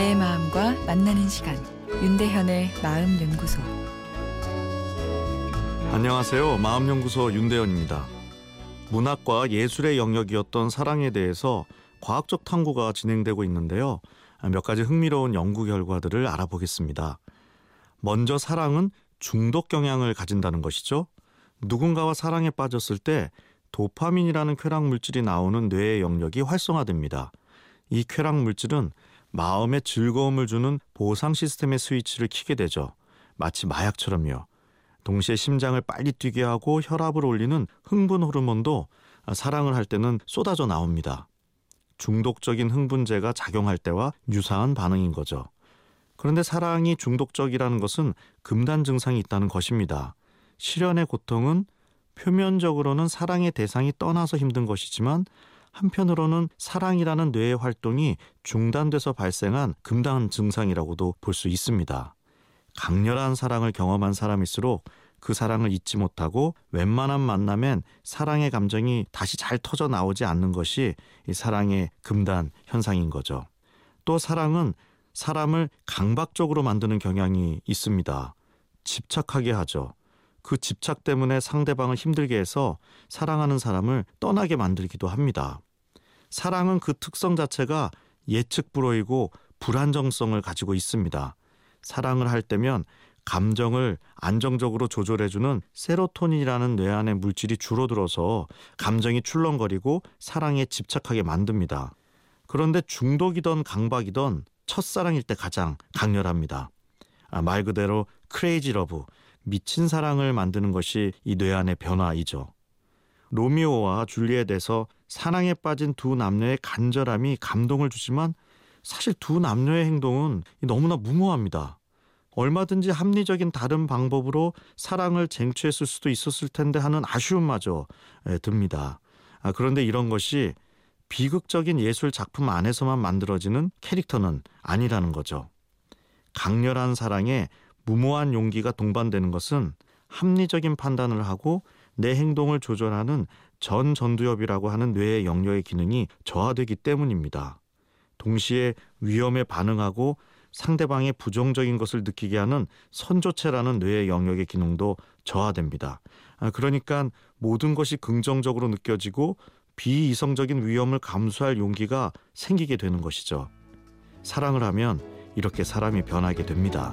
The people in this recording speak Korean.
마음과 만나는 시간 윤대현의 마음 연구소 안녕하세요. 마음 연구소 윤대현입니다. 문학과 예술의 영역이었던 사랑에 대해서 과학적 탐구가 진행되고 있는데요. 몇 가지 흥미로운 연구 결과들을 알아보겠습니다. 먼저 사랑은 중독 경향을 가진다는 것이죠. 누군가와 사랑에 빠졌을 때 도파민이라는 쾌락 물질이 나오는 뇌의 영역이 활성화됩니다. 이 쾌락 물질은 마음에 즐거움을 주는 보상 시스템의 스위치를 키게 되죠. 마치 마약처럼요. 동시에 심장을 빨리 뛰게 하고 혈압을 올리는 흥분 호르몬도 사랑을 할 때는 쏟아져 나옵니다. 중독적인 흥분제가 작용할 때와 유사한 반응인 거죠. 그런데 사랑이 중독적이라는 것은 금단 증상이 있다는 것입니다. 실연의 고통은 표면적으로는 사랑의 대상이 떠나서 힘든 것이지만 한편으로는 사랑이라는 뇌의 활동이 중단돼서 발생한 금단 증상이라고도 볼 수 있습니다. 강렬한 사랑을 경험한 사람일수록 그 사랑을 잊지 못하고 웬만한 만남엔 사랑의 감정이 다시 잘 터져 나오지 않는 것이 이 사랑의 금단 현상인 거죠. 또 사랑은 사람을 강박적으로 만드는 경향이 있습니다. 집착하게 하죠. 그 집착 때문에 상대방을 힘들게 해서 사랑하는 사람을 떠나게 만들기도 합니다. 사랑은 그 특성 자체가 예측 불허이고 불안정성을 가지고 있습니다. 사랑을 할 때면 감정을 안정적으로 조절해주는 세로토닌이라는 뇌 안의 물질이 줄어들어서 감정이 출렁거리고 사랑에 집착하게 만듭니다. 그런데 중독이던 강박이던 첫사랑일 때 가장 강렬합니다. 아, 말 그대로 crazy love, 미친 사랑을 만드는 것이 이 뇌 안의 변화이죠. 로미오와 줄리엣에서 사랑에 빠진 두 남녀의 간절함이 감동을 주지만 사실 두 남녀의 행동은 너무나 무모합니다. 얼마든지 합리적인 다른 방법으로 사랑을 쟁취했을 수도 있었을 텐데 하는 아쉬움마저 듭니다. 아, 그런데 이런 것이 비극적인 예술 작품 안에서만 만들어지는 캐릭터는 아니라는 거죠. 강렬한 사랑에 무모한 용기가 동반되는 것은 합리적인 판단을 하고 내 행동을 조절하는 전 전두엽이라고 하는 뇌의 영역의 기능이 저하되기 때문입니다. 동시에 위험에 반응하고 상대방의 부정적인 것을 느끼게 하는 선조체라는 뇌의 영역의 기능도 저하됩니다. 아, 그러니까 모든 것이 긍정적으로 느껴지고 비이성적인 위험을 감수할 용기가 생기게 되는 것이죠. 사랑을 하면 이렇게 사람이 변하게 됩니다.